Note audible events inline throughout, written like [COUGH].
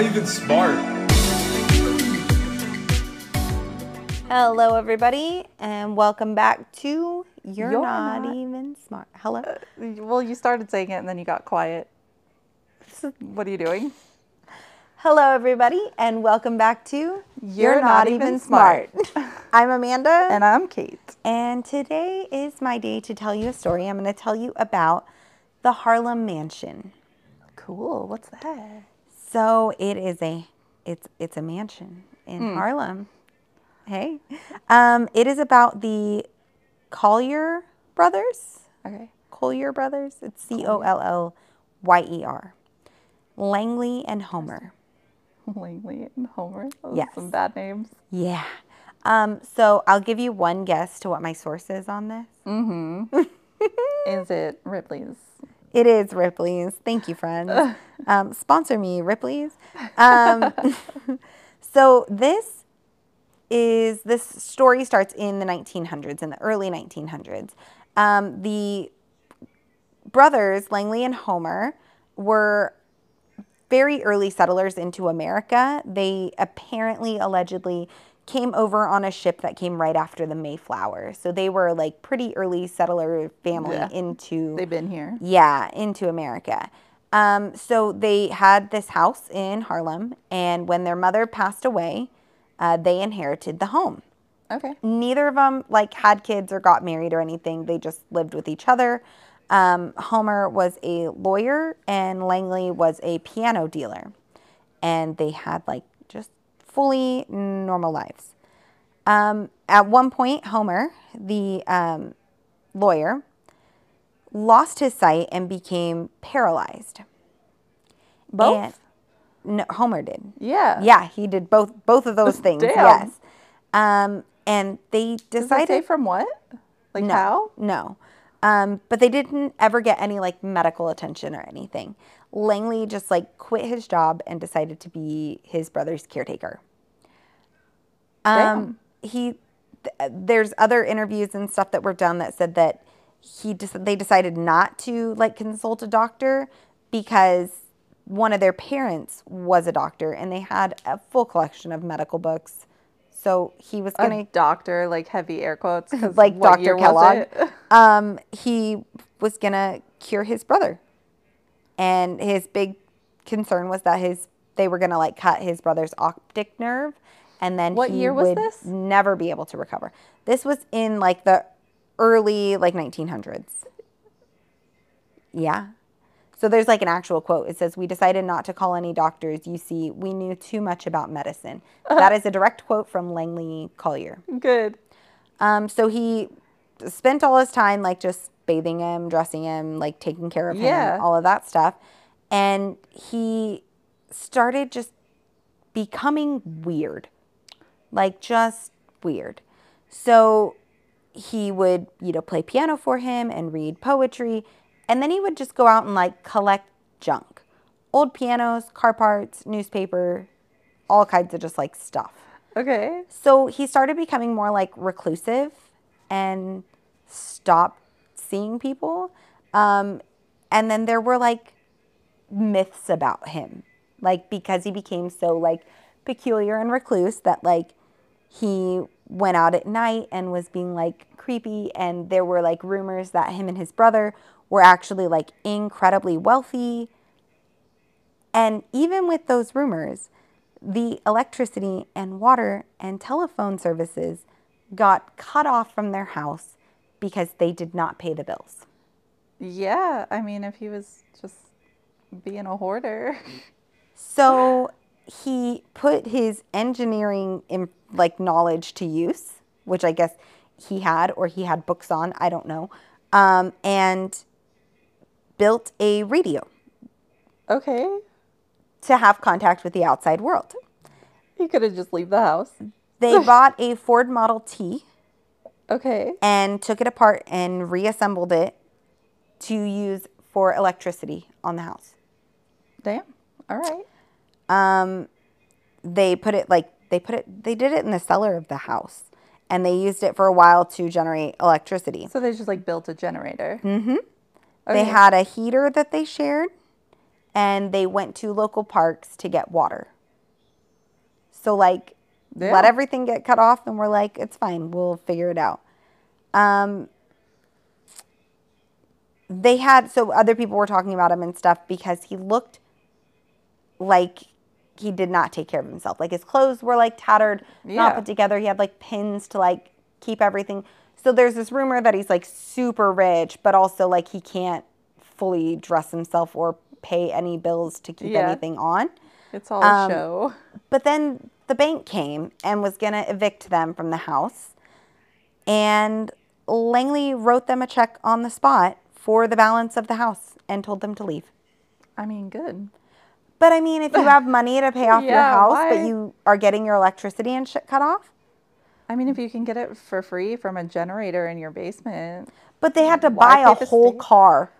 not even smart. Hello, everybody, and welcome back to You're, You're Not, Not- Even Smart. Hello. Uh, well, you started saying it and then you got quiet. What are you doing? Hello, everybody, and welcome back to You're Not Even Smart. [LAUGHS] I'm Amanda, And I'm Kate. and today is my day to tell you a story. I'm going to tell you about the Harlem Mansion. Cool. What's that? So it is a it's it's a mansion in Harlem. Hey, um, it is about the Collyer brothers. Okay. Collyer brothers. It's C O L L Y E R. Langley and Homer. [LAUGHS] Langley and Homer. Those Yes. Some bad names. Yeah. Um, so I'll give you one guess to what my source is on this. Mm-hmm. [LAUGHS] is it Ripley's? It is Ripley's. Thank you, friends. [LAUGHS] Um, sponsor me, Ripley's. Um, [LAUGHS] so this is this story starts in the 1900s, in the early 1900s. Um, the brothers Langley and Homer were very early settlers into America. They apparently, allegedly, came over on a ship that came right after the Mayflower. So they were like pretty early settler family Yeah. into They've been here. yeah, into America. Um, so they had this house in Harlem, and when their mother passed away, uh, they inherited the home. Okay. Neither of them like had kids or got married or anything. They just lived with each other. Um, Homer was a lawyer, and Langley was a piano dealer, and they had like just fully normal lives. Um, at one point, Homer, the um, lawyer, lost his sight and became paralyzed. Both? And- no, Homer did. Yeah. Yeah, he did both both of those [LAUGHS] things. Damn. Yes. Um, and they decided say from what? Like no, how? No. Um, but they didn't ever get any like medical attention or anything. Langley just like quit his job and decided to be his brother's caretaker. Um, he, th- there's other interviews and stuff that were done that said that he just they decided not to like consult a doctor because one of their parents was a doctor and they had a full collection of medical books. So he was gonna A doctor, like heavy air quotes like Dr. Kellogg. [LAUGHS] Um, he was gonna cure his brother, and his big concern was that his they were gonna like cut his brother's optic nerve, and then What he year was would this? never be able to recover. This was in like the early like 1900s. Yeah. So there's like an actual quote. It says, "We decided not to call any doctors. You see, we knew too much about medicine." [LAUGHS] That is a direct quote from Langley Collyer. Good. Um, so he spent all his time like just bathing him, dressing him, like taking care of Yeah. him, all of that stuff. And he started just becoming weird. Like just weird. So he would, you know, play piano for him and read poetry. And then he would just go out and like collect junk. Old pianos, car parts, newspaper, all kinds of just like stuff. Okay. So he started becoming more like reclusive and stopped seeing people. Um, and then there were like myths about him, like because he became so like peculiar and recluse that like he went out at night and was being like creepy. And there were like rumors that him and his brother were actually like incredibly wealthy. And even with those rumors, the electricity and water and telephone services got cut off from their house because they did not pay the bills. Yeah. I mean, if he was just being a hoarder. So he put his engineering in, like knowledge to use, which I guess he had or he had books on, I don't know, um, and built a radio Okay. to have contact with the outside world. He could have just leave the house. They [LAUGHS] bought a Ford Model T Okay. and took it apart and reassembled it to use for electricity on the house. Damn. All right. Um, they put it like they put it they did it in the cellar of the house and they used it for a while to generate electricity. So they just like built a generator. Mm-hmm. Okay. They had a heater that they shared and they went to local parks to get water. So like Yeah. let everything get cut off and we're like it's fine, we'll figure it out. Um they had so other people were talking about him and stuff because he looked like he did not take care of himself. Like his clothes were like tattered, not put together. He had like pins to like keep everything. So there's this rumor that he's like super rich, but also like he can't fully dress himself or pay any bills to keep Yeah. anything on. It's all Um, show. But then the bank came and was going to evict them from the house. And Langley wrote them a check on the spot for the balance of the house and told them to leave. I mean, good. But I mean, if you have [LAUGHS] money to pay off your house, why? but you are getting your electricity and shit cut off, I mean, if you can get it for free from a generator in your basement, but they had to buy a whole state? car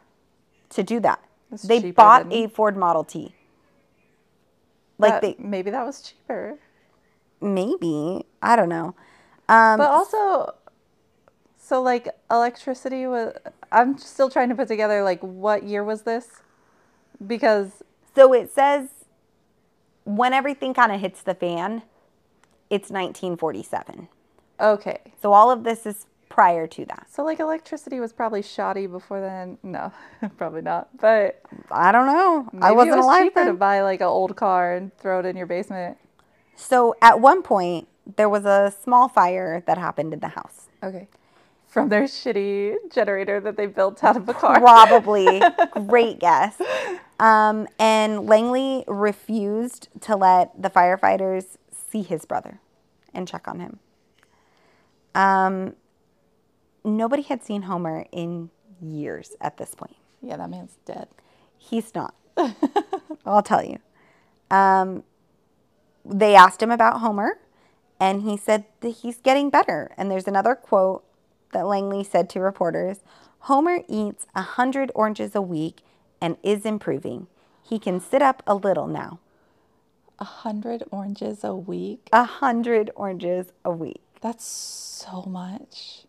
to do that. That's they bought a Ford Model T. Like that- they maybe that was cheaper. maybe I don't know. Um, But also, so like electricity was. I'm still trying to put together like what year was this? Because So it says when everything kind of hits the fan, it's 1947. okay, So all of this is prior to that. so like electricity was probably shoddy before then. No, [LAUGHS] probably not. But I don't know. I wasn't it was alive cheaper to buy like an old car and throw it in your basement. So at one point, there was a small fire that happened in the house. Okay, from their shitty generator that they built out of a car. Probably. [LAUGHS] Great guess. Um, and Langley refused to let the firefighters see his brother and check on him. Um, nobody had seen Homer in years at this point. Yeah, that man's dead. He's not. [LAUGHS] I'll tell you. Um, they asked him about Homer, and he said that he's getting better. And there's another quote that Langley said to reporters Homer eats a 100 oranges a week and is improving. He can sit up a little now. A hundred oranges a week. A 100 oranges a week. That's so much.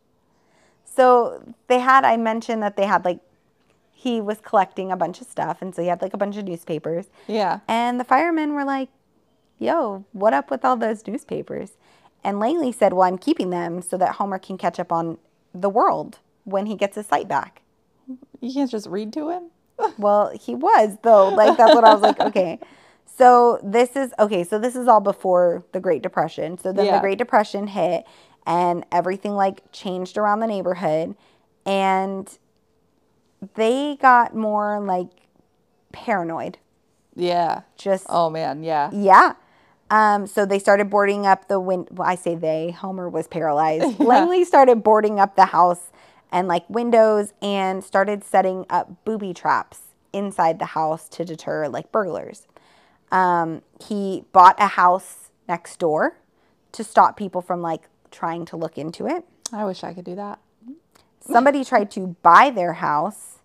So they had, I mentioned that they had like, he was collecting a bunch of stuff. And so he had like a bunch of newspapers. Yeah. And the firemen were like, yo, what up with all those newspapers? And Langley said, well, I'm keeping them so that Homer can catch up on the world when he gets his sight back. You can't just read to him. Well, he was, though. Like, that's what I was like, [LAUGHS] okay. So this is, okay, so this is all before the Great Depression. So then the Great Depression hit and everything like changed around the neighborhood. And they got more like paranoid. Yeah. Just Oh man, yeah. Yeah. Um, so they started boarding up the win. Well, I say they. Homer was paralyzed. [LAUGHS] Yeah. Langley started boarding up the house and like windows and started setting up booby traps inside the house to deter like burglars. Um, he bought a house next door to stop people from like trying to look into it. I wish I could do that. Somebody [LAUGHS] tried to buy their house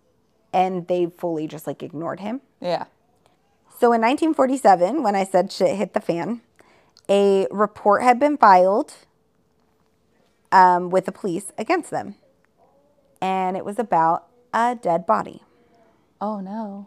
and they fully just like ignored him. Yeah. So in 1947, when I said shit hit the fan, a report had been filed um, with the police against them. And it was about a dead body. Oh no.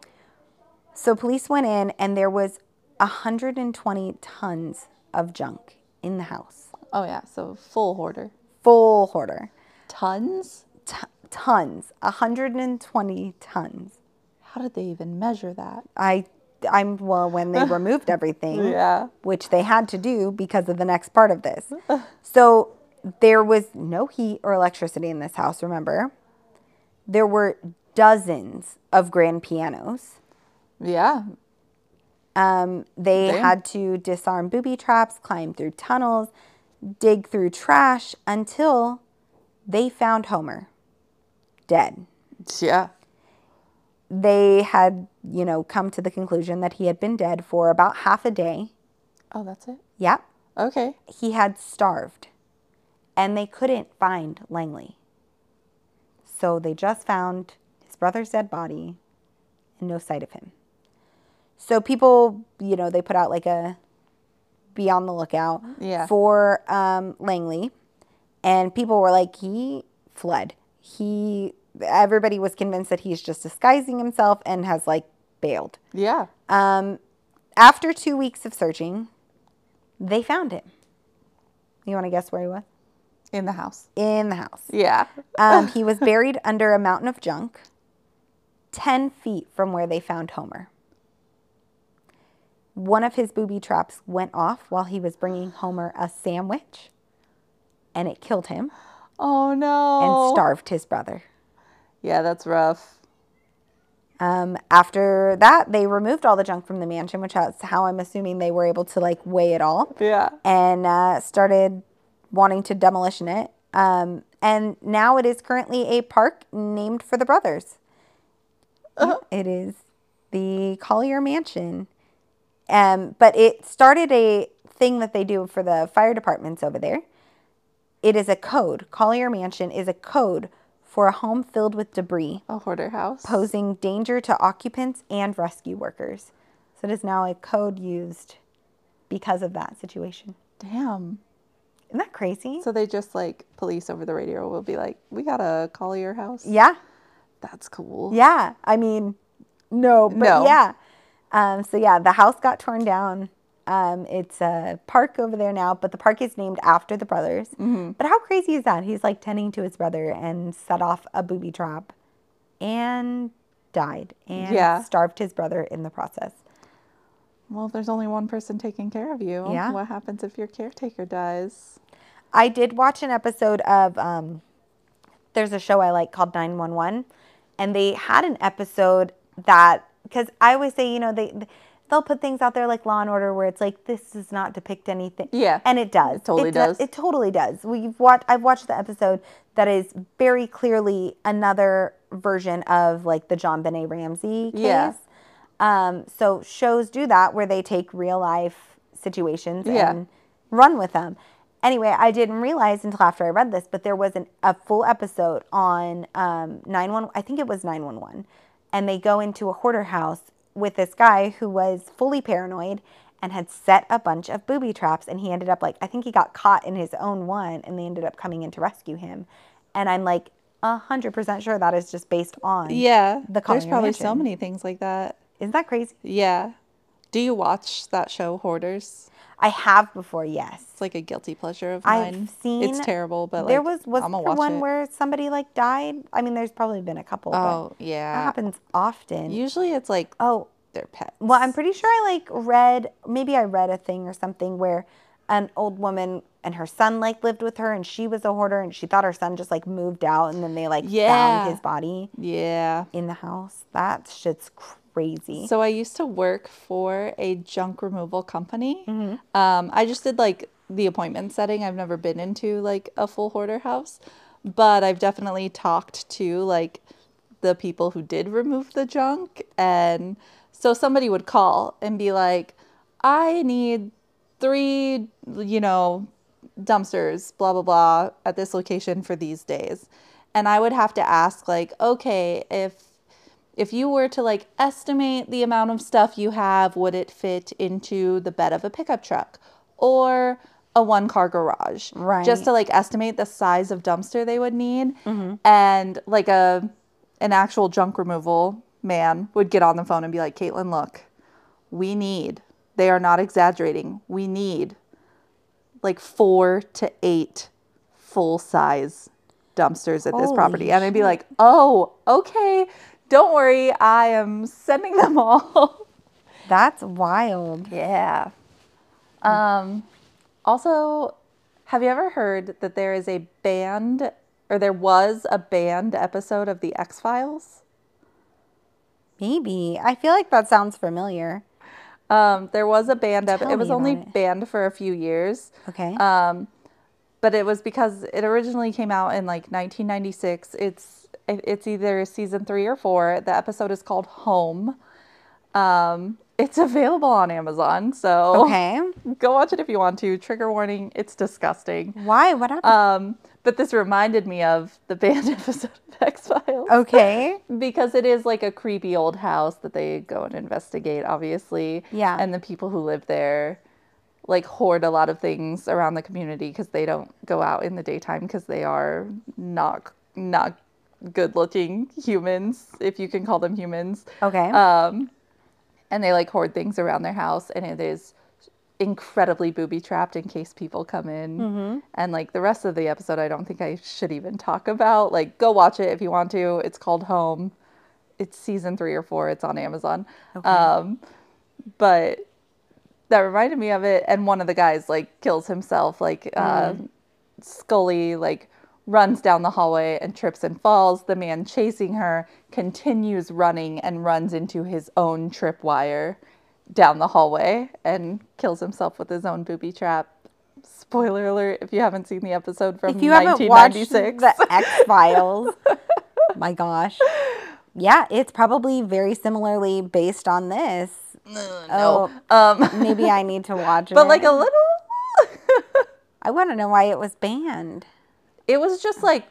So police went in and there was 120 tons of junk in the house. Oh yeah. So full hoarder. Full hoarder. Tons? T- tons. 120 tons. How did they even measure that? I I'm well when they [LAUGHS] removed everything. Yeah. which they had to do because of the next part of this. [LAUGHS] So there was no heat or electricity in this house, remember? There were dozens of grand pianos. Yeah. Um, they Damn. had to disarm booby traps, climb through tunnels, dig through trash until they found Homer dead. Yeah. They had, you know, come to the conclusion that he had been dead for about half a day. Oh, that's it. Yep. Okay. he had starved and they couldn't find Langley. So they just found his brother's dead body and no sight of him. So people, you know, they put out like a be on the lookout Yeah. for um, Langley. And people were like, he fled. He, everybody was convinced that he's just disguising himself and has like bailed. Yeah. Um, after two weeks of searching, they found him. You want to guess where he was? In the house. In the house. Yeah. Um, he [LAUGHS] was buried under a mountain of junk, 10 feet from where they found Homer. One of his booby traps went off while he was bringing Homer a sandwich, and it killed him [GASPS] Oh no. and starved his brother. Yeah, that's rough. Um, after that, they removed all the junk from the mansion, which is how I'm assuming they were able to like weigh it all. Yeah. and uh, started wanting to demolition it. Um, and now it is currently a park named for the brothers. It is the Collyer Mansion. Um, but it started a thing that they do for the fire departments over there. It is a code. Collyer Mansion is a code for a home filled with debris, A hoarder house. posing danger to occupants and rescue workers. So it is now a code used because of that situation. Damn. Isn't that crazy? So they just like police over the radio will be like, "We got to call your house." yeah, That's cool. yeah. I mean, no, but No. yeah. Um, so yeah, the house got torn down. Um, it's a park over there now, but the park is named after the brothers. Mm-hmm. But how crazy is that? He's like tending to his brother and set off a booby trap, and died and Yeah. starved his brother in the process. Well, if there's only one person taking care of you, Yeah. what happens if your caretaker dies? I did watch an episode of um, there's a show I like called 911 and they had an episode that because I always say, you know, they they'll put things out there like Law and Order where it's like this does not depict anything. Yeah. And it does. It totally do- does. It totally does. We've watched I've watched the episode that is very clearly another version of like the JonBenét Ramsey case. Yeah. Um, so shows do that where they take real life situations Yeah. and run with them. Anyway, I didn't realize until after I read this, but there was an, a full episode on um, 911. I think it was 911. And they go into a hoarder house with this guy who was fully paranoid and had set a bunch of booby traps. And he ended up like, I think he got caught in his own one and they ended up coming in to rescue him. And I'm like, 100% sure that is just based on. Yeah. The there's probably so many things like that. Isn't that crazy? Yeah. Do you watch that show, Hoarders? I have before, yes. It's like a guilty pleasure of mine. I've seen It's terrible, but there like, was was I'ma there one it. where somebody like died. I mean, there's probably been a couple. Oh but that yeah. happens often. Usually it's like oh, their pets. well, I'm pretty sure I like read maybe I read a thing or something where an old woman and her son like lived with her and she was a hoarder and she thought her son just like moved out and then they like Yeah. found his body Yeah. in the house. That shit's crazy. So I used to work for a junk removal company. Mm-hmm. Um, I just did like the appointment setting. I've never been into like a full hoarder house, but I've definitely talked to like the people who did remove the junk. And so somebody would call and be like, I need three, you know, dumpsters, blah, blah, blah, at this location for these days. And I would have to ask, like, okay, if if you were to like estimate the amount of stuff you have, would it fit into the bed of a pickup truck or a one car garage? Right. Just to like estimate the size of dumpster they would need. Mm-hmm. And like a an actual junk removal man would get on the phone and be like, Caitlin, look, we need, they are not exaggerating, we need like four to eight full size dumpsters at this Holy property. And I'd be like, oh, okay, don't worry, I am sending them all. [LAUGHS] That's wild. yeah. Um, also, have you ever heard that there is a banned, or there was a banned episode of The X Files? Maybe. I feel like that sounds familiar. Um, there was a banned episode. It was only it. banned for a few years. Okay. Um, but it was because it originally came out in like 1996. It's it's either season three or four. The episode is called Home. Um, it's available on Amazon, so okay. [LAUGHS] go watch it if you want to. Trigger warning: it's disgusting. Why? What happened? Um, but this reminded me of the banned [LAUGHS] episode of X Files. okay. [LAUGHS] Because it is like a creepy old house that they go and investigate, obviously. Yeah. And the people who live there like hoard a lot of things around the community because they don't go out in the daytime because they are not not good looking humans, if you can call them humans. Okay. Um, and they like hoard things around their house, and it is incredibly booby trapped in case people come in. And like the rest of the episode, I don't think I should even talk about. Like, go watch it if you want to. It's called Home. It's season three or four. It's on Amazon. Um, but that reminded me of it. And one of the guys like kills himself. Like uh, Scully like runs down the hallway and trips and falls. The man chasing her continues running and runs into his own tripwire down the hallway and kills himself with his own booby trap. Spoiler alert if you haven't seen the episode from If you haven't watched 1996. the X Files, [LAUGHS] my gosh. Yeah, it's probably very similarly based on this. no. Um, [LAUGHS] Maybe I need to watch [LAUGHS] it. but like a little. I want to know why it was banned. It was just like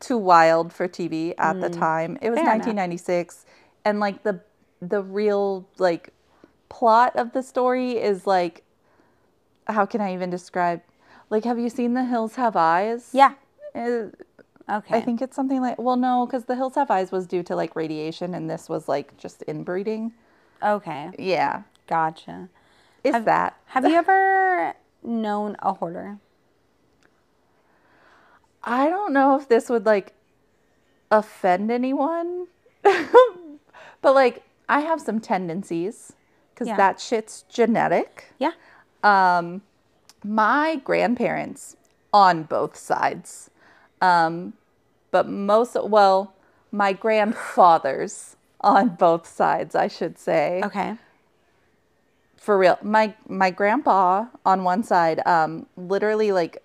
too wild for TV at the time. It was Mm. Fair enough. 1996 and like the the real like plot of the story is like how can I even describe like have you seen The Hills Have Eyes? Yeah. Uh, Okay. I think it's something like well no cuz The Hills Have Eyes was due to like radiation and this was like just inbreeding. Okay. Yeah. Gotcha. It's that. Have you ever known a hoarder? I don't know if this would like offend anyone, [LAUGHS] but like I have some tendencies because Yeah. that shit's genetic. Yeah. Um, my grandparents on both sides, um, but most well, my grandfathers on both sides, I should say Okay. for real my my grandpa on one side um literally like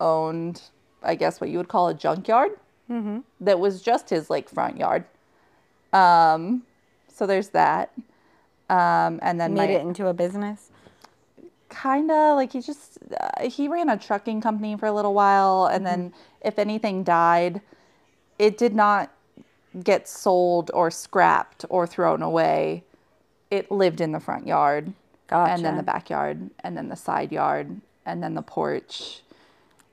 owned i guess what you would call a junkyard Mm-hmm. that was just his like front yard. Um so there's that. Um and then Made my it into a business. kind of like he just uh, he ran a trucking company for a little while and then if anything died it did not get sold or scrapped or thrown away. It lived in the front yard and then the backyard and then the side yard and then the porch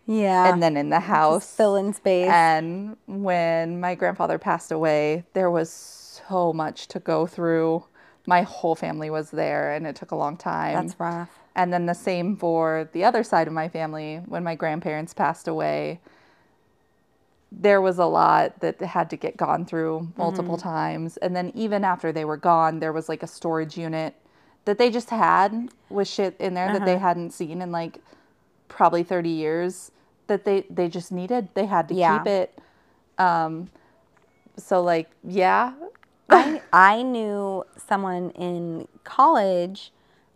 Yeah. and then in the house fill in space. and when my grandfather passed away, there was so much to go through. My whole family was there and it took a long time. That's rough. And then the same for the other side of my family. When my grandparents passed away, there was a lot that had to get gone through multiple Mm-hmm. times. And then even after they were gone, there was like a storage unit that they just had with shit in there that Uh-huh. they hadn't seen in like probably 30 years that they they just needed. They had to Yeah. keep it. Um so like yeah. I I knew someone in college.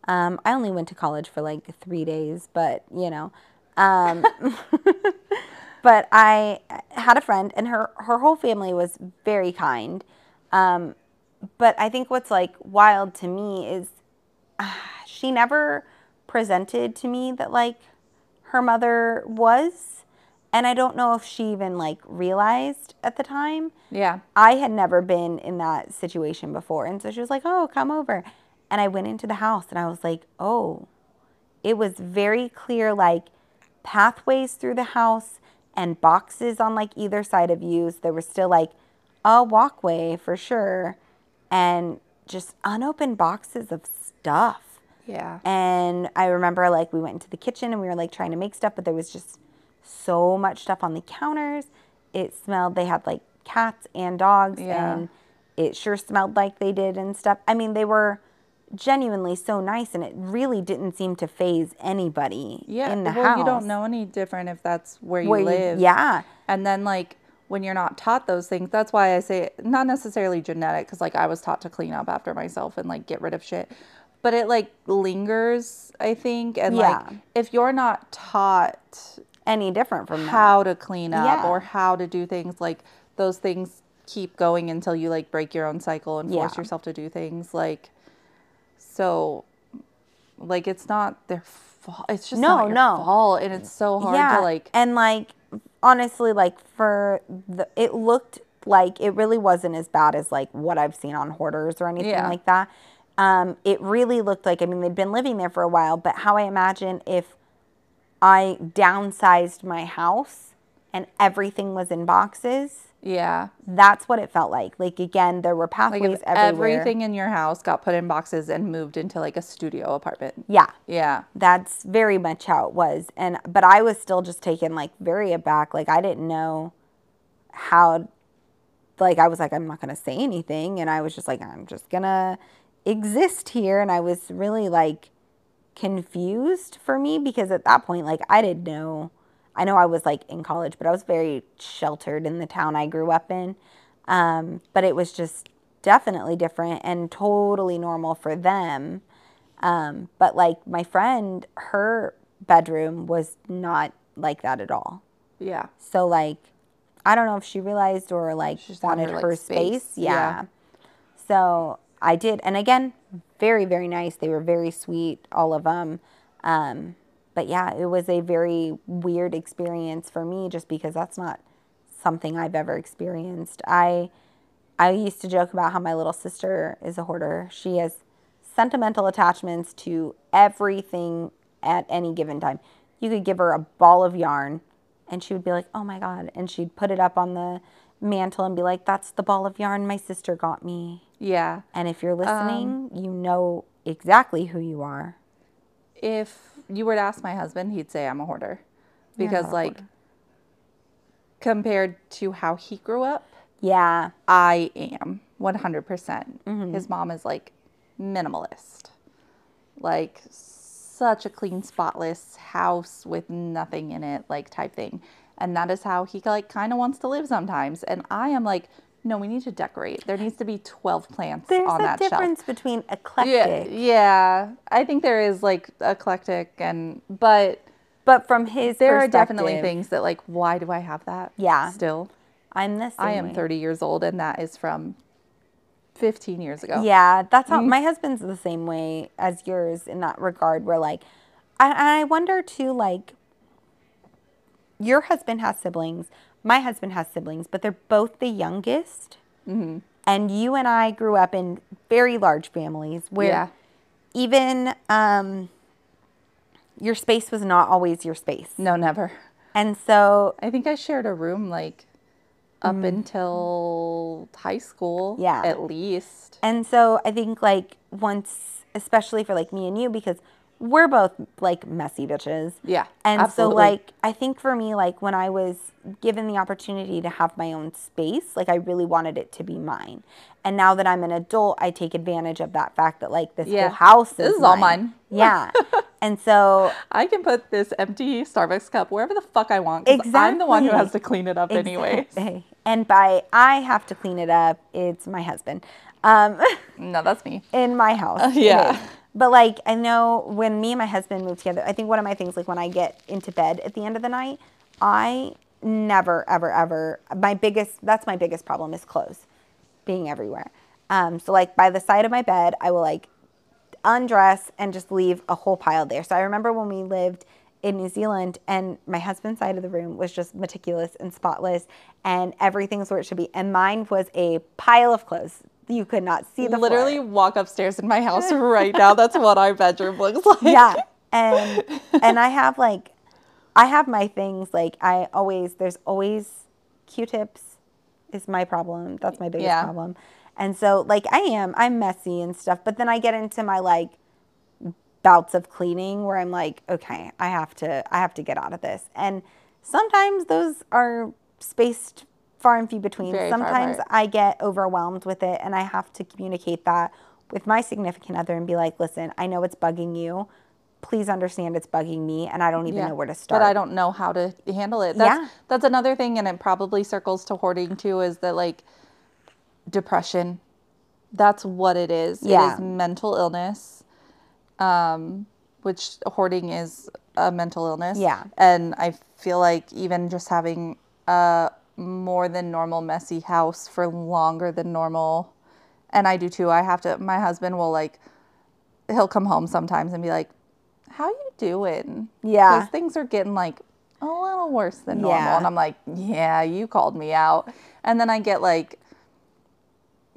Um, I only went to college for like three days, but you know, um, [LAUGHS] but I had a friend, and her her whole family was very kind. Um, but I think what's like wild to me is ah, she never presented to me that like her mother was, and I don't know if she even like realized at the time. Yeah. I had never been in that situation before. And so she was like, oh, come over. And I went into the house and I was like, oh, it was very clear like pathways through the house and boxes on like either side of you. So there was still like a walkway for sure and just unopened boxes of stuff. Yeah. And I remember like we went into the kitchen and we were like trying to make stuff, but there was just so much stuff on the counters. It smelled, they had like cats and dogs, Yeah. and it sure smelled like they did and stuff. I mean, they were genuinely so nice, and it really didn't seem to faze anybody Yeah. in the well, house. you don't know any different if that's where you where you- live. yeah. And then like when you're not taught those things, that's why I say not necessarily genetic because like I was taught to clean up after myself and like get rid of shit. But it like lingers, I think. And Yeah. like if you're not taught Any different from that. how to clean up Yeah. or how to do things, like those things keep going until you like break your own cycle and force Yeah. yourself to do things. Like so like it's not their fault. It's just No, no. fault. And it's so hard yeah, to like and like honestly, like for the, it looked like it really wasn't as bad as like what I've seen on hoarders or anything Yeah. like that. Um, it really looked like I mean they'd been living there for a while, but how I imagine if I downsized my house and everything was in boxes, Yeah. That's what it felt like. Like again, there were pathways if everywhere. everything in your house got put in boxes and moved into like a studio apartment. Yeah. Yeah. That's very much how it was. And but I was still just taken like very aback. Like I didn't know how like I was like, I'm not gonna say anything and I was just like, I'm just gonna exist here and I was really like confused for me because at that point like I didn't know I know I was like in college, but I was very sheltered in the town I grew up in. Um, but it was just definitely different and totally normal for them. Um, but like my friend, her bedroom was not like that at all. Yeah. So like, I don't know if she realized or like just wanted her like, space. space. Yeah. Yeah. So I did, and again, very very nice. They were very sweet, all of them. Um, but yeah, it was a very weird experience for me, just because that's not something I've ever experienced. I I used to joke about how my little sister is a hoarder. She has sentimental attachments to everything at any given time. You could give her a ball of yarn and she would be like, oh my God. And she'd put it up on the mantel and be like, that's the ball of yarn my sister got me. Yeah. And if you're listening, you know exactly who you are. If you were to ask my husband, he'd say I'm a hoarder. Because like hoarder. compared to how he grew up, Yeah. I am 100%. percent Mm-hmm. His mom is like minimalist. Like such a clean spotless house with nothing in it like type thing. And that is how he like kind of wants to live sometimes. And I am like no, we need to decorate. There needs to be 12 plants There's on that shelf. There's a difference between eclectic, yeah. yeah, I think there is like eclectic and but but from his there are definitely things that like why do I have that? Yeah. Still. I'm the same I am way. 30 years old and that is from 15 years ago. Yeah, that's Mm-hmm. how my husband's the same way as yours in that regard. Where like, I, I wonder too, like, your husband has siblings, my husband has siblings, but they're both the youngest. Mm-hmm. And you and I grew up in very large families where Yeah. even um, your space was not always your space. No, never. And so, I think I shared a room like up until high school. Yeah. At least. And so I think like once, especially for like me and you, because we're both like messy bitches. Yeah, And absolutely. so like I think for me, like when I was given the opportunity to have my own space, like I really wanted it to be mine. And now that I'm an adult, I take advantage of that fact that like this Yeah. whole house is This is all mine. Yeah. [LAUGHS] and so I can put this empty Starbucks cup wherever the fuck I want. 'cause I'm the one who has to clean it up anyways. Exactly. And by I have to clean it up, it's my husband. Um No, that's me. [LAUGHS] in my house. [LAUGHS] it yeah. But like I know when me and my husband moved together, I think one of my things like when I get into bed at the end of the night, I never ever ever my biggest that's my biggest problem is clothes being everywhere. Um so like by the side of my bed, I will like undress and just leave a whole pile there. So I remember when we lived in New Zealand and my husband's side of the room was just meticulous and spotless and everything's where it should be. And mine was a pile of clothes. You could not see the Literally floor. walk upstairs in my house [LAUGHS] right now. That's what our bedroom looks like. yeah and [LAUGHS] and i have like i have my things like i always there's always q-tips is my problem that's my biggest Yeah. problem and so like i am i'm messy and stuff but then i get into my like bouts of cleaning where i'm like okay i have to i have to get out of this and sometimes those are spaced far and few between Very sometimes i get overwhelmed with it and i have to communicate that with my significant other and be like listen i know it's bugging you please understand it's bugging me and i don't even know where to start But I don't know how to handle it. That's, Yeah. That's another thing, and it probably circles to hoarding too, is that like depression. That's what it is. Yeah. is mental illness, um, which hoarding is a mental illness. Yeah. And I feel like even just having a more than normal messy house for longer than normal, and I do too. I have to, my husband will like, he'll come home sometimes and be like, how you doing? Yeah. Because things are getting like a little worse than normal. Yeah. And I'm like, yeah, you called me out. And then I get like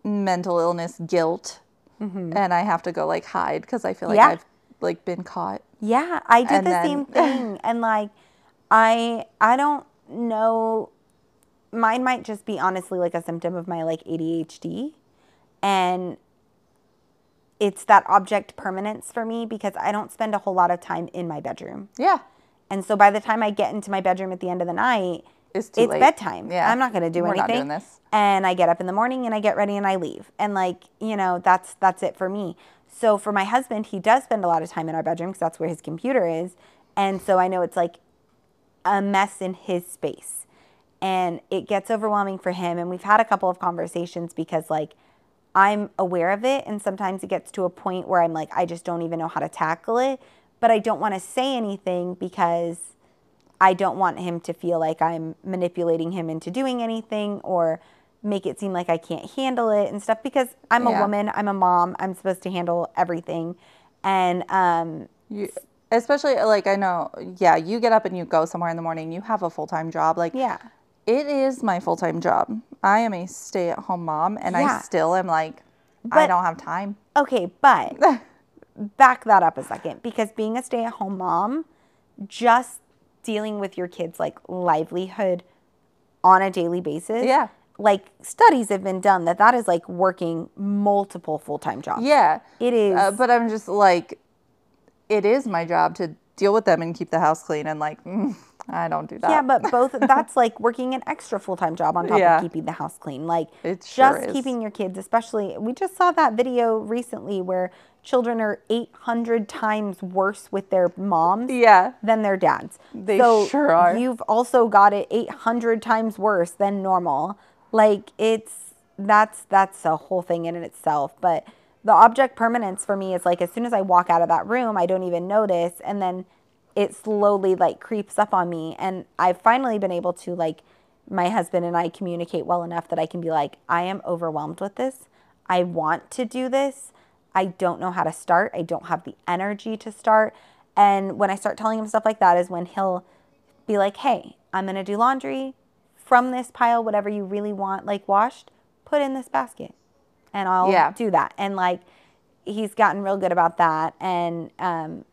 mental illness guilt. And I have to go like hide because I feel like Mm-hmm. Yeah. I've like been caught. Yeah, I did And the then- same [LAUGHS] thing. And like I I don't know mine might just be honestly like a symptom of my like ADHD and it's that object permanence for me because I don't spend a whole lot of time in my bedroom. Yeah. And so by the time I get into my bedroom at the end of the night, It's it's bedtime. Yeah. I'm not going to do We're anything. not doing this. And I get up in the morning and I get ready and I leave. And like, you know, that's that's it for me. So for my husband, he does spend a lot of time in our bedroom because that's where his computer is. And so I know it's like a mess in his space. And it gets overwhelming for him. And we've had a couple of conversations because like I'm aware of it. And sometimes it gets to a point where I'm like, I just don't even know how to tackle it. But I don't want to say anything because I don't want him to feel like I'm manipulating him into doing anything or make it seem like I can't handle it and stuff because I'm a woman, I'm a mom, I'm supposed to handle everything. And um, You, especially like I know, yeah, you get up and you go somewhere in the morning. You have a full time job. Like yeah. It is my full time job. I am a stay at home mom, and Yeah. I still am like, I don't have time. Okay, but [LAUGHS] back that up a second because being a stay at home mom, just dealing with your kids' like livelihood on a daily basis. Yeah. Like studies have been done that that is like working multiple full time jobs. Yeah, It is. Uh, but I'm just like, it is my job to deal with them and keep the house clean, and like, mm, I don't do that. Yeah, but both [LAUGHS] that's like working an extra full time job on top Yeah. of keeping the house clean. Like It sure just is. keeping your kids, especially we just saw that video recently where children are 800 times worse with their moms yeah, than their dads. They so sure are. You've also got it 800 times worse than normal. Like it's that's that's a whole thing in and itself, but the object permanence for me is like as soon as I walk out of that room, I don't even notice and then it slowly like creeps up on me and I've finally been able to like my husband and I communicate well enough that I can be like I am overwhelmed with this. I want to do this. I don't know how to start. I don't have the energy to start. And when I start telling him stuff like that is when he'll be like, "Hey, I'm going to do laundry from this pile whatever you really want like washed, put in this basket." And I'll Yeah. do that. And like he's gotten real good about that and um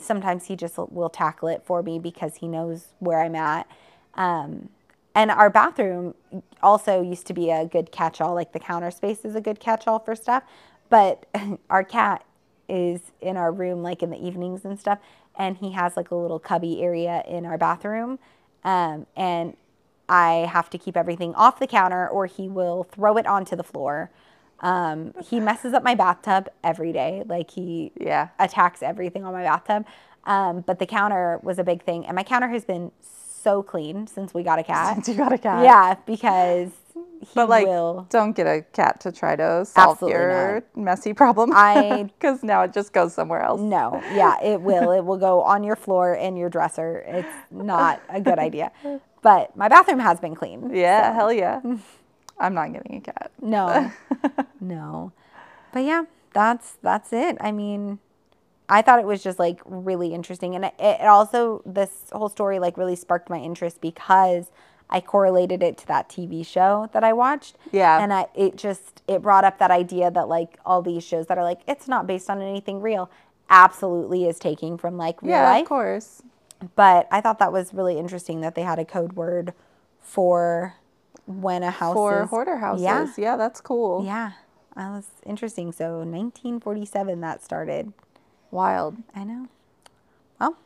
sometimes he just will tackle it for me because he knows where I'm at. Um, and our bathroom also used to be a good catch-all. Like the counter space is a good catch-all for stuff. But [LAUGHS] our cat is in our room, like in the evenings and stuff, and he has like a little cubby area in our bathroom. Um, and I have to keep everything off the counter, or he will throw it onto the floor. Um, he messes up my bathtub every day. Like he yeah. attacks everything on my bathtub. Um, but the counter was a big thing, and my counter has been so clean since we got a cat. Since you got a cat. yeah, because he But like, will. don't get a cat to try to solve Absolutely your messy problem. I- [LAUGHS] because now it just goes somewhere else. No, yeah, it will. It will go on your floor and your dresser. It's not a good idea. [LAUGHS] But my bathroom has been clean. Yeah, hell yeah. [LAUGHS] I'm not getting a cat. No, [LAUGHS] no. But yeah, that's that's it. I mean, I thought it was just like really interesting, and it, it also this whole story like really sparked my interest because I correlated it to that TV show that I watched. Yeah. and I it just it brought up that idea that like all these shows that are like it's not based on anything real, absolutely is taking from like real Yeah, life. of course. But I thought that was really interesting that they had a code word for when a house For is hoarder houses. Yeah, Yeah, that's cool. yeah, that was interesting. So 1947 that started. Wild. I know. Well,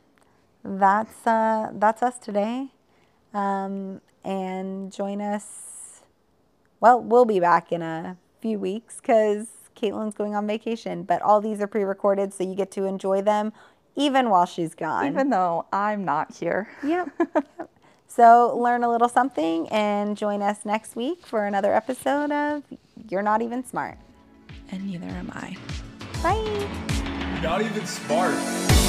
that's uh, that's us today. Um, and join us. Well, we'll be back in a few weeks because Caitlin's going on vacation. But all these are pre-recorded, so you get to enjoy them even while she's gone. Even though I'm not here. Yep. [LAUGHS] Yep. So learn a little something and join us next week for another episode of You're Not Even Smart. And neither am I. Bye. You're Not even smart.